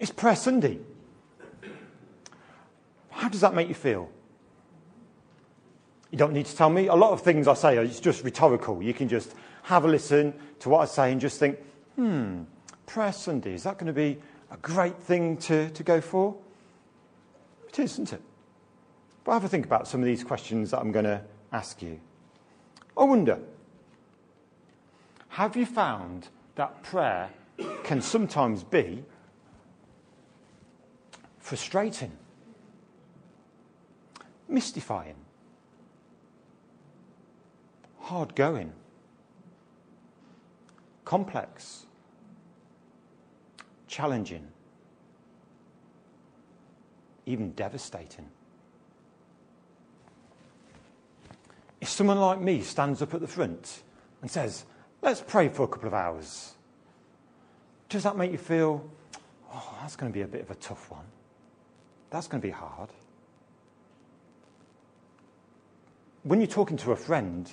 It's Prayer Sunday. How does that make you feel? You don't need to tell me. A lot of things I say are just rhetorical. You can just have a listen to what I say and just think, hmm, Prayer Sunday, is that going to be a great thing to, to go for? It is, isn't it? But have a think about some of these questions that I'm going to ask you. I wonder, have you found that prayer can sometimes be frustrating, mystifying, hard going, complex, challenging, even devastating. If someone like me stands up at the front and says, Let's pray for a couple of hours, does that make you feel, Oh, that's going to be a bit of a tough one? That's going to be hard. When you're talking to a friend,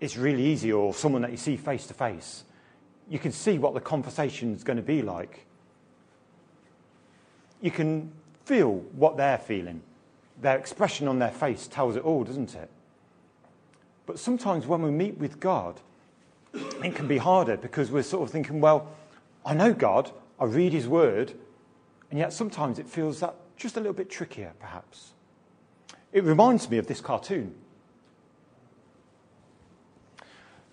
it's really easy, or someone that you see face to face, you can see what the conversation is going to be like. You can feel what they're feeling. Their expression on their face tells it all, doesn't it? But sometimes when we meet with God, it can be harder because we're sort of thinking, well, I know God, I read His Word, and yet sometimes it feels that just a little bit trickier, perhaps. It reminds me of this cartoon.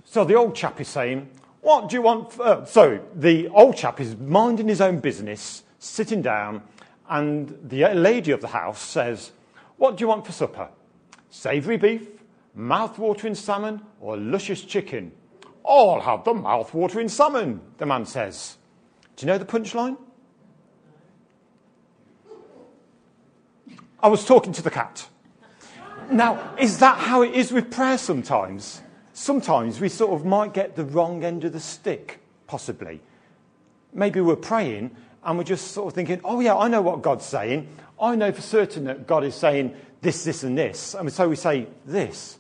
So the old chap is saying, What do you want? Uh, so the old chap is minding his own business, sitting down, and the lady of the house says, What do you want for supper? Savoury beef, mouth-watering salmon, or luscious chicken? I'll have the mouth-watering salmon, the man says. Do you know the punchline? I was talking to the cat. Now, is that how it is with prayer sometimes? Sometimes we sort of might get the wrong end of the stick, possibly. Maybe we're praying and we're just sort of thinking, oh, yeah, I know what God's saying. I know for certain that God is saying this, this, and this. And so we say this.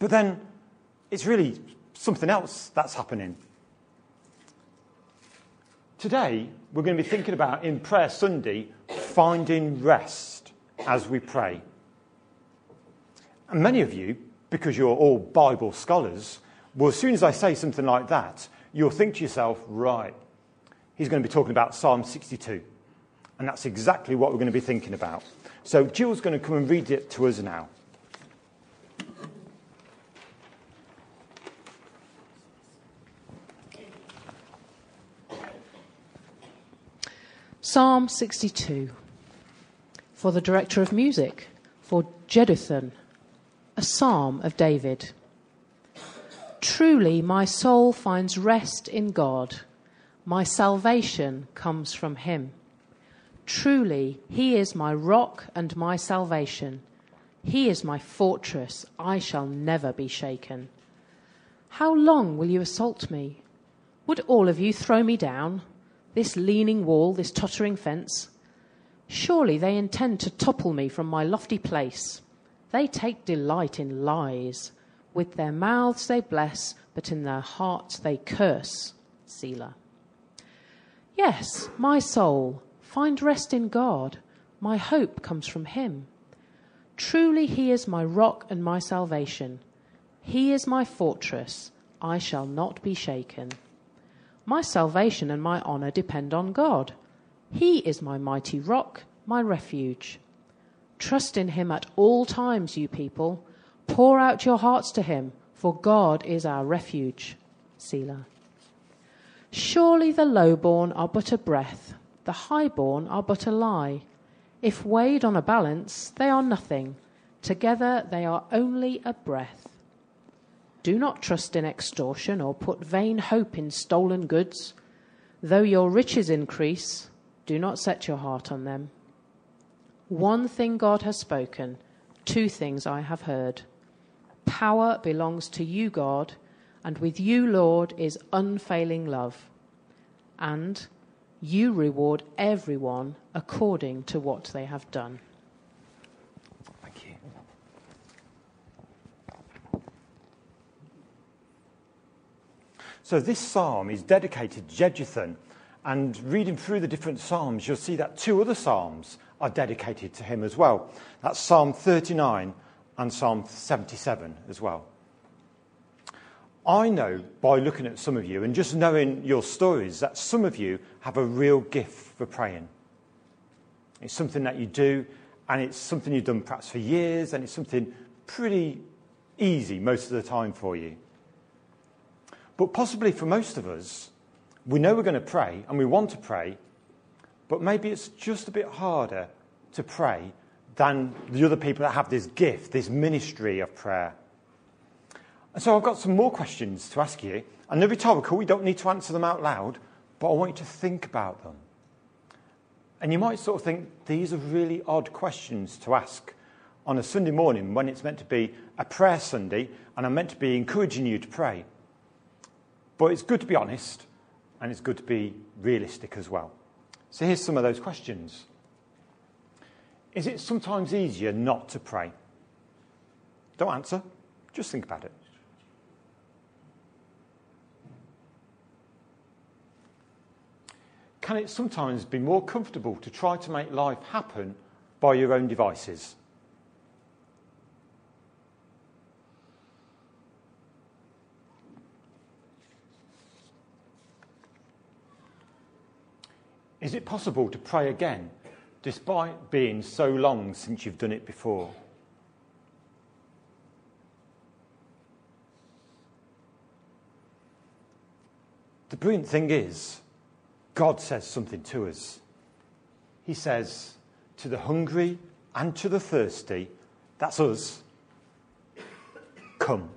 But then it's really something else that's happening. Today, we're going to be thinking about in Prayer Sunday finding rest as we pray. And many of you, because you're all Bible scholars, well, as soon as I say something like that, you'll think to yourself, right, he's going to be talking about Psalm 62. And that's exactly what we're going to be thinking about. So Jill's going to come and read it to us now. Psalm 62 for the director of music, for Jeduthun, a psalm of David. Truly, my soul finds rest in God. My salvation comes from him. Truly, he is my rock and my salvation. He is my fortress. I shall never be shaken. How long will you assault me? Would all of you throw me down? This leaning wall, this tottering fence. Surely they intend to topple me from my lofty place. They take delight in lies. With their mouths they bless, but in their hearts they curse. Selah. Yes, my soul, find rest in God. My hope comes from Him. Truly, He is my rock and my salvation. He is my fortress. I shall not be shaken. My salvation and my honor depend on God. He is my mighty rock, my refuge. Trust in him at all times, you people. Pour out your hearts to him, for God is our refuge. Selah. Surely the lowborn are but a breath, the highborn are but a lie. If weighed on a balance, they are nothing. Together they are only a breath. Do not trust in extortion or put vain hope in stolen goods. Though your riches increase, do not set your heart on them. One thing God has spoken, two things I have heard. Power belongs to you, God, and with you, Lord, is unfailing love. And you reward everyone according to what they have done. So this psalm is dedicated to Jeduthun, And reading through the different Psalms, you'll see that two other Psalms are dedicated to him as well. That's Psalm 39 and Psalm 77 as well. I know by looking at some of you and just knowing your stories that some of you have a real gift for praying. It's something that you do, and it's something you've done perhaps for years, and it's something pretty easy most of the time for you. But possibly for most of us, we know we're going to pray and we want to pray, but maybe it's just a bit harder to pray than the other people that have this gift, this ministry of prayer. And so I've got some more questions to ask you. And they're rhetorical, we don't need to answer them out loud, but I want you to think about them. And you might sort of think these are really odd questions to ask on a Sunday morning when it's meant to be a prayer Sunday and I'm meant to be encouraging you to pray. But it's good to be honest and it's good to be realistic as well. So here's some of those questions. Is it sometimes easier not to pray? Don't answer, just think about it. Can it sometimes be more comfortable to try to make life happen by your own devices? Is it possible to pray again despite being so long since you've done it before? The brilliant thing is, God says something to us. He says, to the hungry and to the thirsty, that's us, come.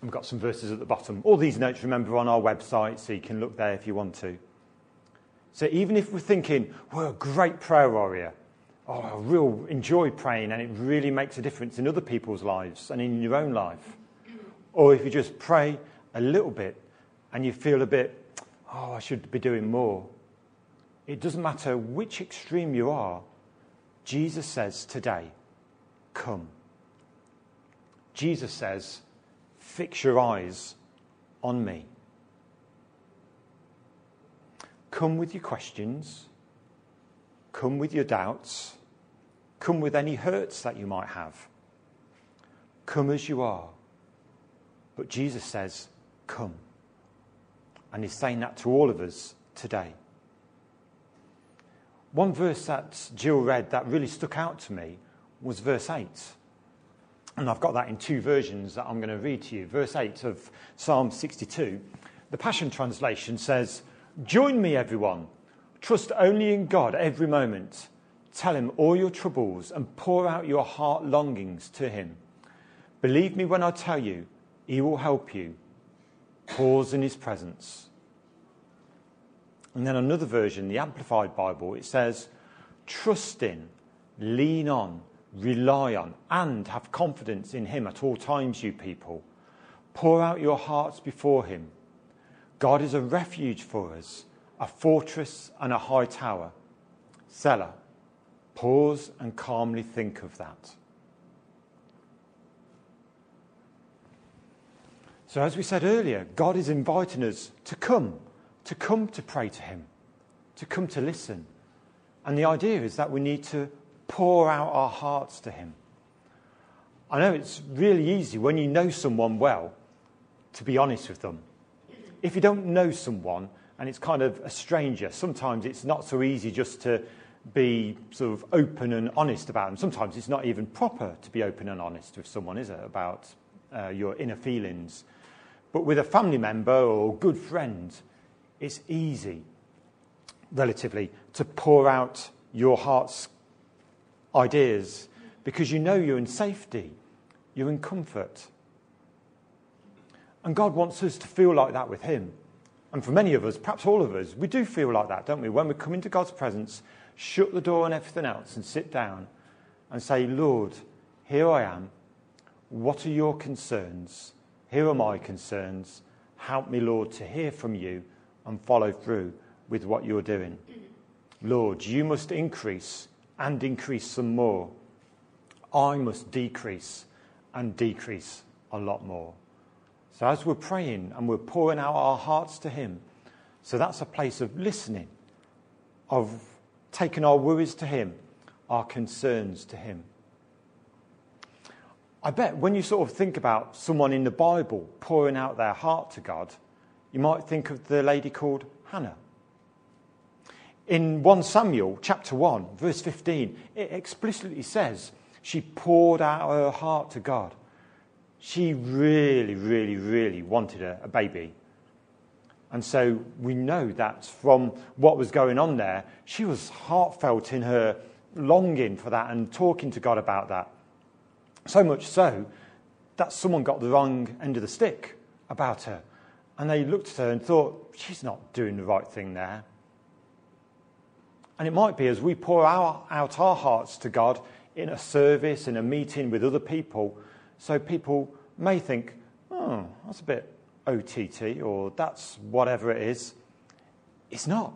We've got some verses at the bottom. All these notes, remember, on our website, so you can look there if you want to. So even if we're thinking, we're a great prayer warrior, oh, I real enjoy praying and it really makes a difference in other people's lives and in your own life. Or if you just pray a little bit and you feel a bit, oh, I should be doing more. It doesn't matter which extreme you are, Jesus says today, come. Jesus says, fix your eyes on me. Come with your questions. Come with your doubts. Come with any hurts that you might have. Come as you are. But Jesus says, Come. And He's saying that to all of us today. One verse that Jill read that really stuck out to me was verse 8. And I've got that in two versions that I'm going to read to you. Verse 8 of Psalm 62. The Passion Translation says, Join me, everyone. Trust only in God every moment. Tell Him all your troubles and pour out your heart longings to Him. Believe me when I tell you, He will help you. Pause in His presence. And then another version, the Amplified Bible, it says, Trust in, lean on, rely on, and have confidence in Him at all times, you people. Pour out your hearts before Him God is a refuge for us, a fortress and a high tower. Selah, pause and calmly think of that. So, as we said earlier, God is inviting us to come, to come to pray to Him, to come to listen. And the idea is that we need to pour out our hearts to Him. I know it's really easy when you know someone well to be honest with them if you don't know someone and it's kind of a stranger, sometimes it's not so easy just to be sort of open and honest about them. Sometimes it's not even proper to be open and honest with someone, is it, about uh, your inner feelings. But with a family member or good friend, it's easy, relatively, to pour out your heart's ideas because you know you're in safety, you're in comfort. And God wants us to feel like that with Him. And for many of us, perhaps all of us, we do feel like that, don't we? When we come into God's presence, shut the door on everything else and sit down and say, Lord, here I am. What are your concerns? Here are my concerns. Help me, Lord, to hear from you and follow through with what you're doing. Lord, you must increase and increase some more. I must decrease and decrease a lot more. So as we're praying and we're pouring out our hearts to Him, So that's a place of listening, of taking our worries to Him, our concerns to Him. I bet when you sort of think about someone in the Bible pouring out their heart to God, you might think of the lady called Hannah. In 1 Samuel chapter 1, verse 15, it explicitly says she poured out her heart to God. She really, really, really wanted a, a baby. And so we know that from what was going on there, she was heartfelt in her longing for that and talking to God about that. So much so that someone got the wrong end of the stick about her. And they looked at her and thought, she's not doing the right thing there. And it might be as we pour our, out our hearts to God in a service, in a meeting with other people, so people may think, oh, that's a bit OTT, or that's whatever it is. It's not,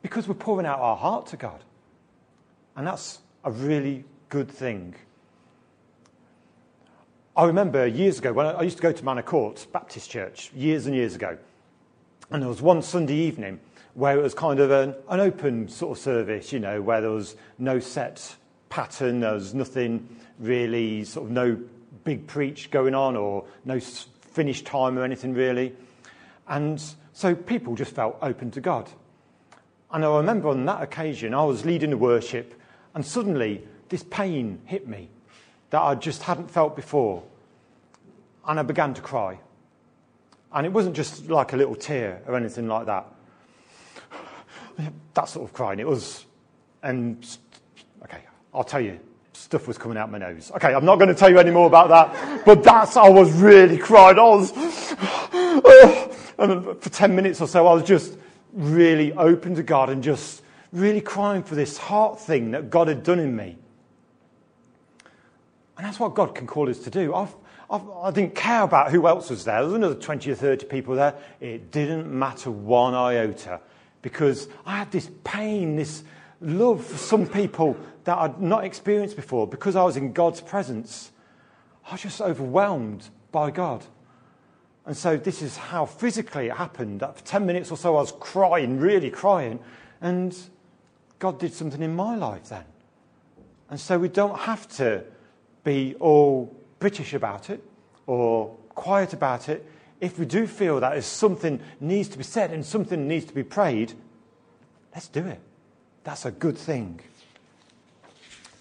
because we're pouring out our heart to God. And that's a really good thing. I remember years ago when I used to go to Manor Court Baptist Church, years and years ago. And there was one Sunday evening where it was kind of an, an open sort of service, you know, where there was no set pattern, there was nothing really, sort of no big preach going on or no finished time or anything really. And so people just felt open to God. And I remember on that occasion, I was leading the worship, and suddenly this pain hit me that I just hadn't felt before. And I began to cry. And it wasn't just like a little tear or anything like that. That sort of crying. It was, and okay, I'll tell you, stuff was coming out my nose. Okay, I'm not going to tell you any more about that, but that's, I was really crying. I was, and for 10 minutes or so, I was just really open to God and just really crying for this heart thing that God had done in me. And that's what God can call us to do. I've, I've, I did not care about who else was there. There was another 20 or 30 people there. It didn't matter one iota because I had this pain, this love for some people that I'd not experienced before because I was in God's presence. I was just overwhelmed by God. And so this is how physically it happened. For 10 minutes or so I was crying, really crying. And God did something in my life then. And so we don't have to be all British about it or quiet about it. If we do feel that something needs to be said and something needs to be prayed, let's do it. That's a good thing.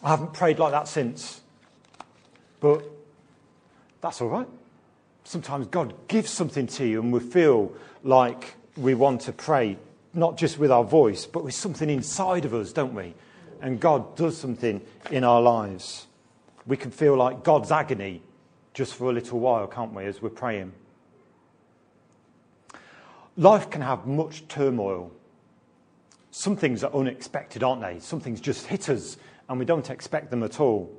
I haven't prayed like that since, but that's all right. Sometimes God gives something to you and we feel like we want to pray, not just with our voice, but with something inside of us, don't we? And God does something in our lives we can feel like God's agony just for a little while, can't we, as we're praying? Life can have much turmoil. Some things are unexpected, aren't they? Some things just hit us and we don't expect them at all.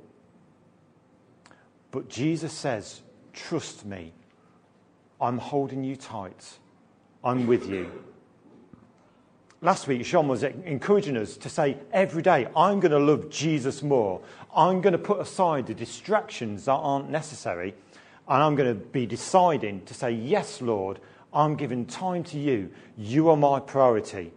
But Jesus says, Trust me. I'm holding you tight. I'm with you. Last week, Sean was encouraging us to say every day, I'm going to love Jesus more. I'm going to put aside the distractions that aren't necessary. And I'm going to be deciding to say, Yes, Lord, I'm giving time to you. You are my priority.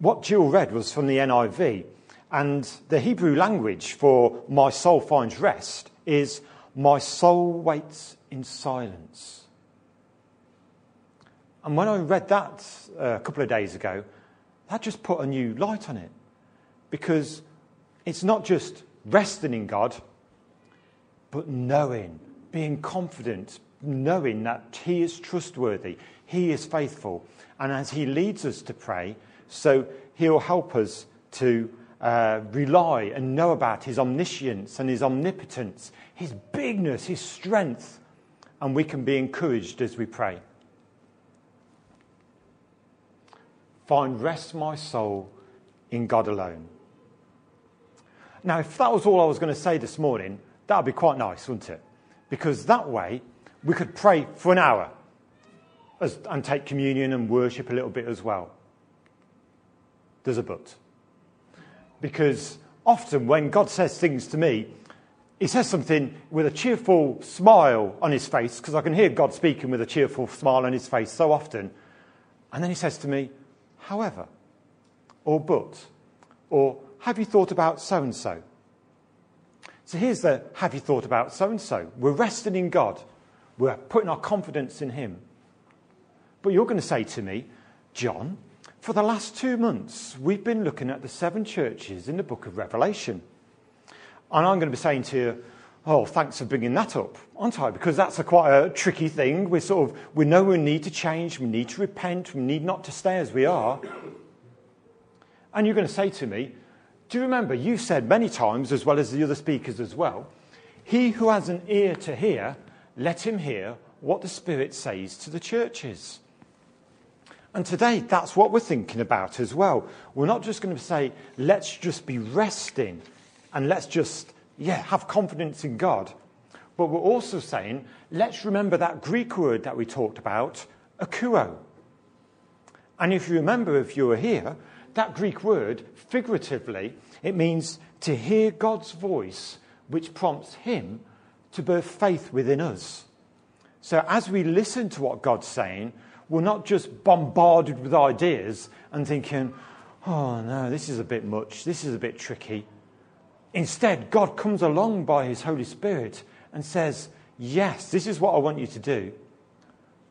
What Jill read was from the NIV. And the Hebrew language for my soul finds rest is my soul waits in silence. And when I read that uh, a couple of days ago, that just put a new light on it. Because it's not just resting in God, but knowing, being confident, knowing that He is trustworthy, He is faithful. And as He leads us to pray, so He'll help us to uh, rely and know about His omniscience and His omnipotence, His bigness, His strength. And we can be encouraged as we pray. Find rest my soul in God alone. Now, if that was all I was going to say this morning, that would be quite nice, wouldn't it? Because that way we could pray for an hour as, and take communion and worship a little bit as well. There's a but. Because often when God says things to me, he says something with a cheerful smile on his face, because I can hear God speaking with a cheerful smile on his face so often. And then he says to me, however, or but, or have you thought about so and so? So here's the have you thought about so and so? We're resting in God, we're putting our confidence in Him. But you're going to say to me, John, for the last two months, we've been looking at the seven churches in the book of Revelation. And I'm going to be saying to you, oh, thanks for bringing that up, aren't I? Because that's a quite a tricky thing. We sort of, we know we need to change, we need to repent, we need not to stay as we are. And you're going to say to me, do you remember, you said many times, as well as the other speakers as well, he who has an ear to hear, let him hear what the Spirit says to the churches. And today, that's what we're thinking about as well. We're not just going to say, let's just be resting and let's just, yeah, have confidence in God. But we're also saying, let's remember that Greek word that we talked about, akouo. And if you remember, if you were here, that Greek word, figuratively, it means to hear God's voice, which prompts Him to birth faith within us. So as we listen to what God's saying, we're not just bombarded with ideas and thinking, oh no, this is a bit much, this is a bit tricky. Instead, God comes along by His Holy Spirit and says, yes, this is what I want you to do,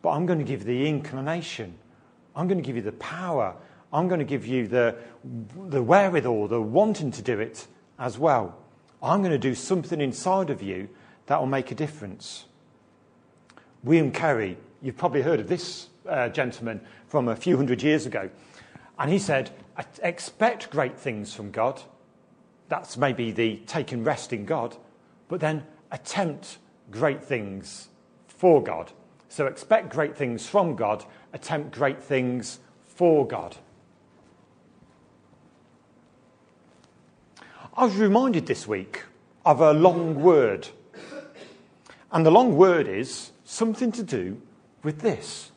but I'm going to give you the inclination, I'm going to give you the power, I'm going to give you the, the wherewithal, the wanting to do it as well. I'm going to do something inside of you that will make a difference. William Carey, you've probably heard of this uh, gentleman from a few hundred years ago. And he said, expect great things from God. That's maybe the taking rest in God. But then attempt great things for God. So expect great things from God, attempt great things for God. I was reminded this week of a long word. And the long word is something to do with this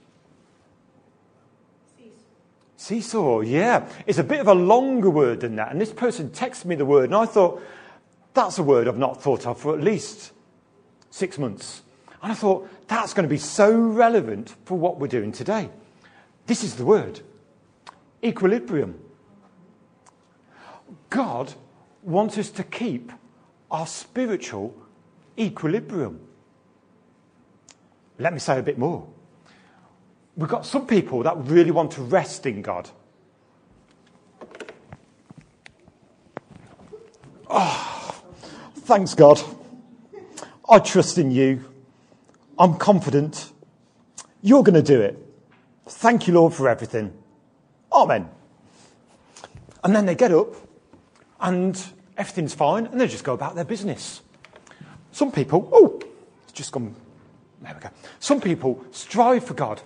Seesaw, yeah. It's a bit of a longer word than that. And this person texted me the word, and I thought, that's a word I've not thought of for at least six months. And I thought, that's going to be so relevant for what we're doing today. This is the word equilibrium. God wants us to keep our spiritual equilibrium. Let me say a bit more we've got some people that really want to rest in God. Oh, thanks, God. I trust in you. I'm confident. You're going to do it. Thank you, Lord, for everything. Amen. And then they get up and everything's fine and they just go about their business. Some people, oh, it's just gone. There we go. Some people strive for God.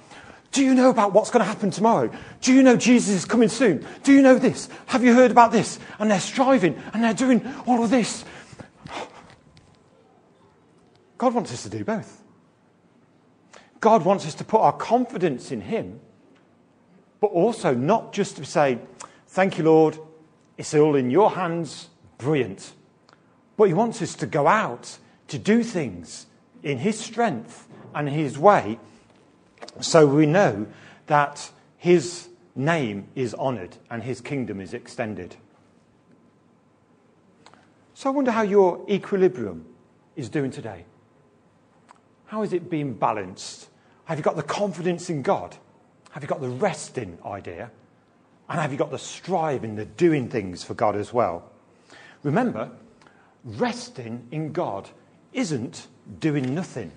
Do you know about what's going to happen tomorrow? Do you know Jesus is coming soon? Do you know this? Have you heard about this? And they're striving and they're doing all of this. God wants us to do both. God wants us to put our confidence in Him, but also not just to say, Thank you, Lord, it's all in your hands, brilliant. But He wants us to go out to do things in His strength and His way so we know that his name is honoured and his kingdom is extended. So I wonder how your equilibrium is doing today. How is it being balanced? Have you got the confidence in God? Have you got the resting idea? And have you got the striving, the doing things for God as well? Remember, resting in God isn't doing nothing.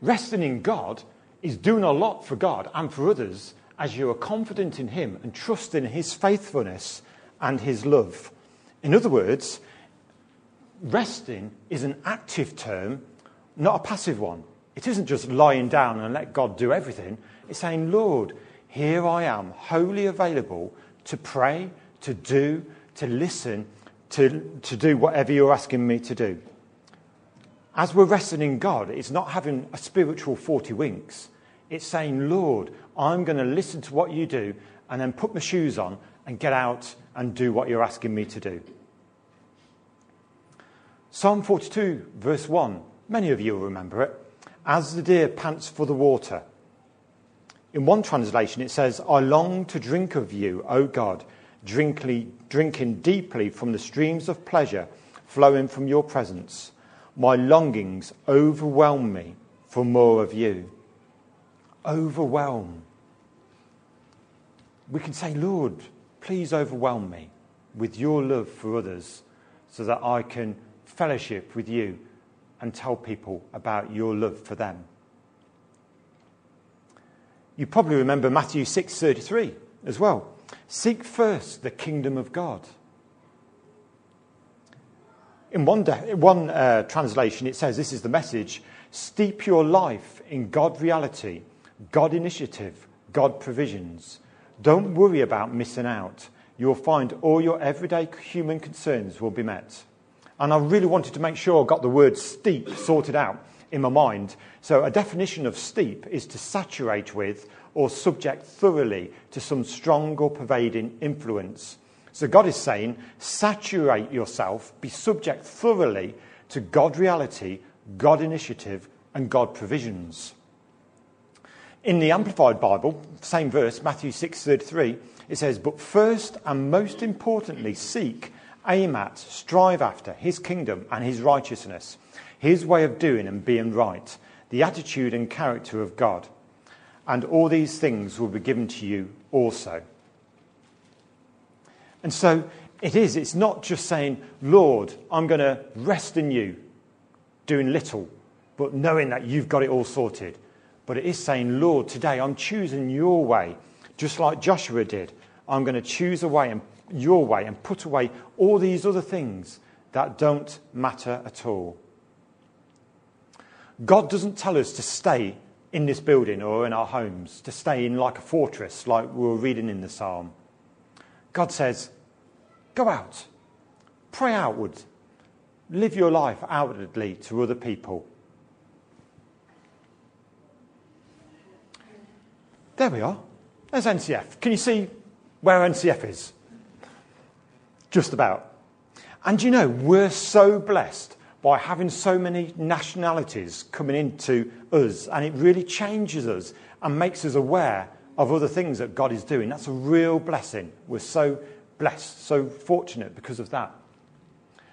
Resting in God is doing a lot for God and for others as you are confident in Him and trust in His faithfulness and His love. In other words, resting is an active term, not a passive one. It isn't just lying down and let God do everything. It's saying, Lord, here I am, wholly available to pray, to do, to listen, to, to do whatever you're asking me to do as we're resting in God, it's not having a spiritual 40 winks. It's saying, Lord, I'm going to listen to what you do and then put my shoes on and get out and do what you're asking me to do. Psalm 42, verse 1, many of you will remember it. As the deer pants for the water. In one translation, it says, I long to drink of you, O God, drinking deeply from the streams of pleasure flowing from your presence. My longings overwhelm me for more of you. Overwhelm. We can say, Lord, please overwhelm me with your love for others so that I can fellowship with you and tell people about your love for them. You probably remember Matthew 6:33 as well. Seek first the kingdom of God. In one, de- one uh, translation, it says this is the message steep your life in God reality, God initiative, God provisions. Don't worry about missing out. You'll find all your everyday human concerns will be met. And I really wanted to make sure I got the word steep sorted out in my mind. So, a definition of steep is to saturate with or subject thoroughly to some strong or pervading influence. So, God is saying, saturate yourself, be subject thoroughly to God reality, God initiative, and God provisions. In the Amplified Bible, same verse, Matthew 6:33, it says, "But first and most importantly, seek aim at, strive after his kingdom and his righteousness, his way of doing and being right, the attitude and character of God. And all these things will be given to you also. And so it is, it's not just saying, Lord, I'm going to rest in you, doing little, but knowing that you've got it all sorted. But it is saying, Lord, today I'm choosing your way, just like Joshua did. I'm going to choose a way and your way and put away all these other things that don't matter at all. God doesn't tell us to stay in this building or in our homes, to stay in like a fortress, like we were reading in the psalm. God says, go out, pray outward, live your life outwardly to other people. There we are. There's NCF. Can you see where NCF is? Just about. And you know, we're so blessed by having so many nationalities coming into us, and it really changes us and makes us aware of other things that God is doing. That's a real blessing. We're so blessed, so fortunate because of that.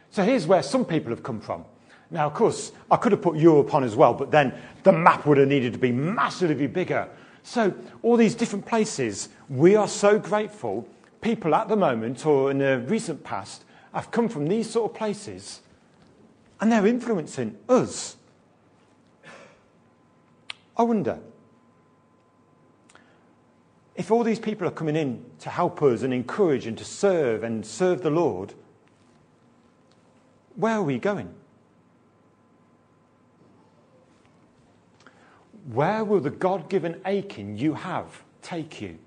So here's where some people have come from. Now, of course, I could have put Europe on as well, but then the map would have needed to be massively bigger. So, all these different places, we are so grateful people at the moment or in the recent past have come from these sort of places and they're influencing us. I wonder if all these people are coming in to help us and encourage and to serve and serve the Lord, where are we going? Where will the God given aching you have take you?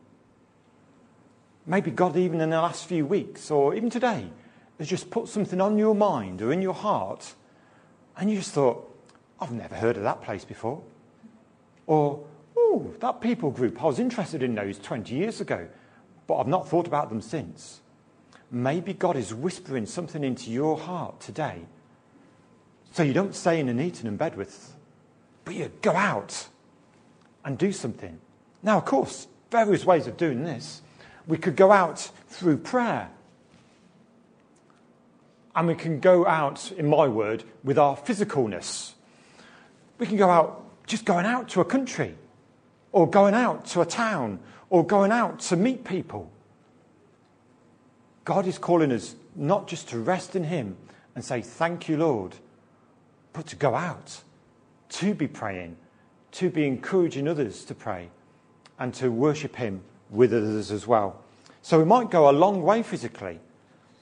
maybe God, even in the last few weeks or even today, has just put something on your mind or in your heart, and you just thought, I've never heard of that place before. Or, oh, that people group, I was interested in those 20 years ago, but I've not thought about them since. Maybe God is whispering something into your heart today. So you don't stay in an eating in bed with, but you go out and do something. Now, of course, various ways of doing this. We could go out through prayer. And we can go out, in my word, with our physicalness. We can go out just going out to a country, or going out to a town, or going out to meet people. God is calling us not just to rest in Him and say, Thank you, Lord, but to go out, to be praying, to be encouraging others to pray, and to worship Him with others as well. So we might go a long way physically,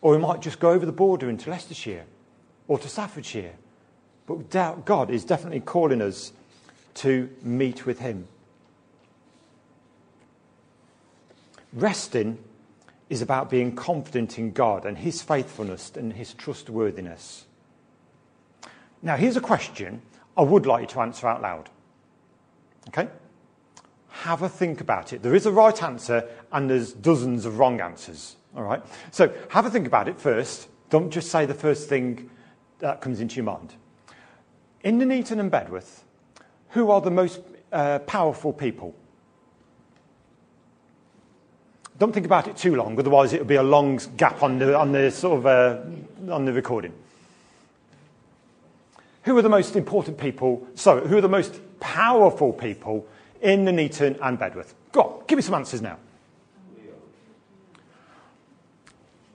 or we might just go over the border into Leicestershire or to Staffordshire. But God is definitely calling us to meet with Him. Resting is about being confident in God and His faithfulness and His trustworthiness. Now, here's a question I would like you to answer out loud. Okay? have a think about it. There is a right answer and there's dozens of wrong answers. All right? So have a think about it first. Don't just say the first thing that comes into your mind. In Nuneaton and Bedworth, who are the most uh, powerful people? Don't think about it too long, otherwise it'll be a long gap on the, on the sort of uh, on the recording. Who are the most important people? Sorry, who are the most powerful people in the Nuneaton and Bedworth? Go on, give me some answers now.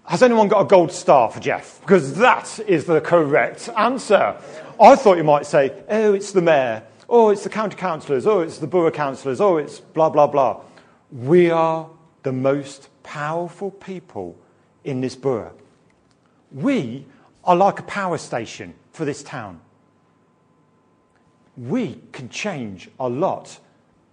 Has anyone got a gold star for Jeff? Because that is the correct answer. I thought you might say, oh, it's the mayor, oh, it's the county councillors, oh, it's the borough councillors, oh, it's blah, blah, blah. We are the most powerful people in this borough. We are like a power station for this town. We can change a lot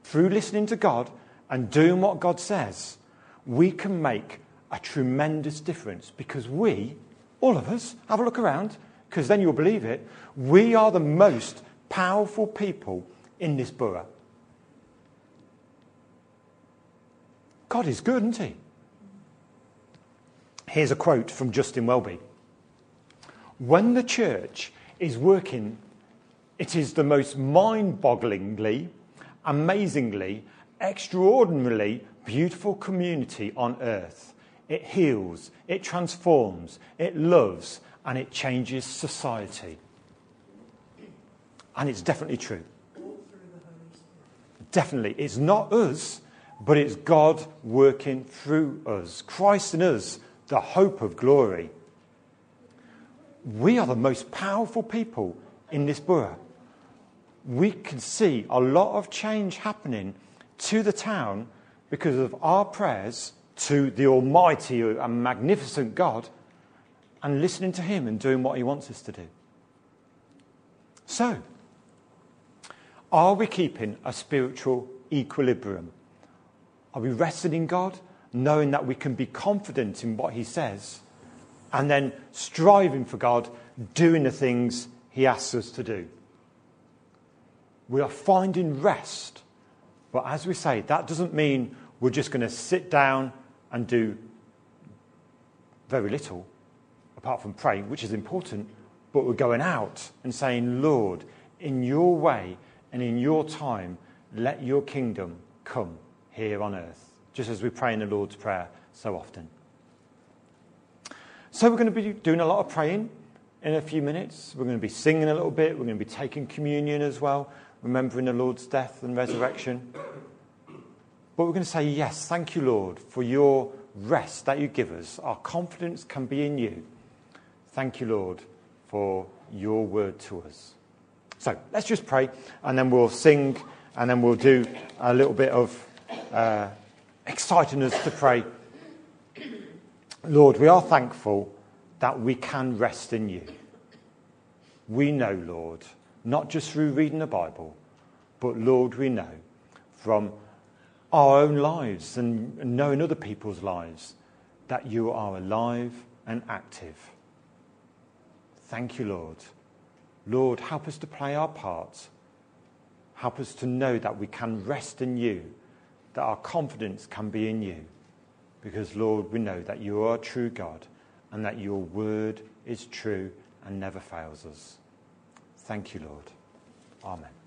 through listening to God and doing what God says. We can make a tremendous difference because we, all of us, have a look around, because then you'll believe it, we are the most powerful people in this borough. God is good, isn't he? Here's a quote from Justin Welby. When the church is working, it is the most mind bogglingly, amazingly, extraordinarily beautiful community on earth it heals, it transforms, it loves, and it changes society. And it's definitely true. Definitely. It's not us, but it's God working through us. Christ in us, the hope of glory. We are the most powerful people in this borough. We can see a lot of change happening to the town because of our prayers to the Almighty and magnificent God and listening to Him and doing what He wants us to do. So, are we keeping a spiritual equilibrium? Are we resting in God, knowing that we can be confident in what He says, and then striving for God, doing the things He asks us to do? We are finding rest. But as we say, that doesn't mean we're just going to sit down and do very little apart from praying, which is important, but we're going out and saying, Lord, in your way and in your time, let your kingdom come here on earth, just as we pray in the Lord's Prayer so often. So, we're going to be doing a lot of praying in a few minutes. We're going to be singing a little bit. We're going to be taking communion as well, remembering the Lord's death and resurrection. But we're going to say, Yes, thank you, Lord, for your rest that you give us. Our confidence can be in you. Thank you, Lord, for your word to us. So let's just pray, and then we'll sing, and then we'll do a little bit of uh, exciting us to pray. Lord, we are thankful that we can rest in you. We know, Lord, not just through reading the Bible, but Lord, we know from our own lives and knowing other people's lives, that you are alive and active. Thank you, Lord. Lord, help us to play our part. Help us to know that we can rest in you, that our confidence can be in you. Because, Lord, we know that you are a true God and that your word is true and never fails us. Thank you, Lord. Amen.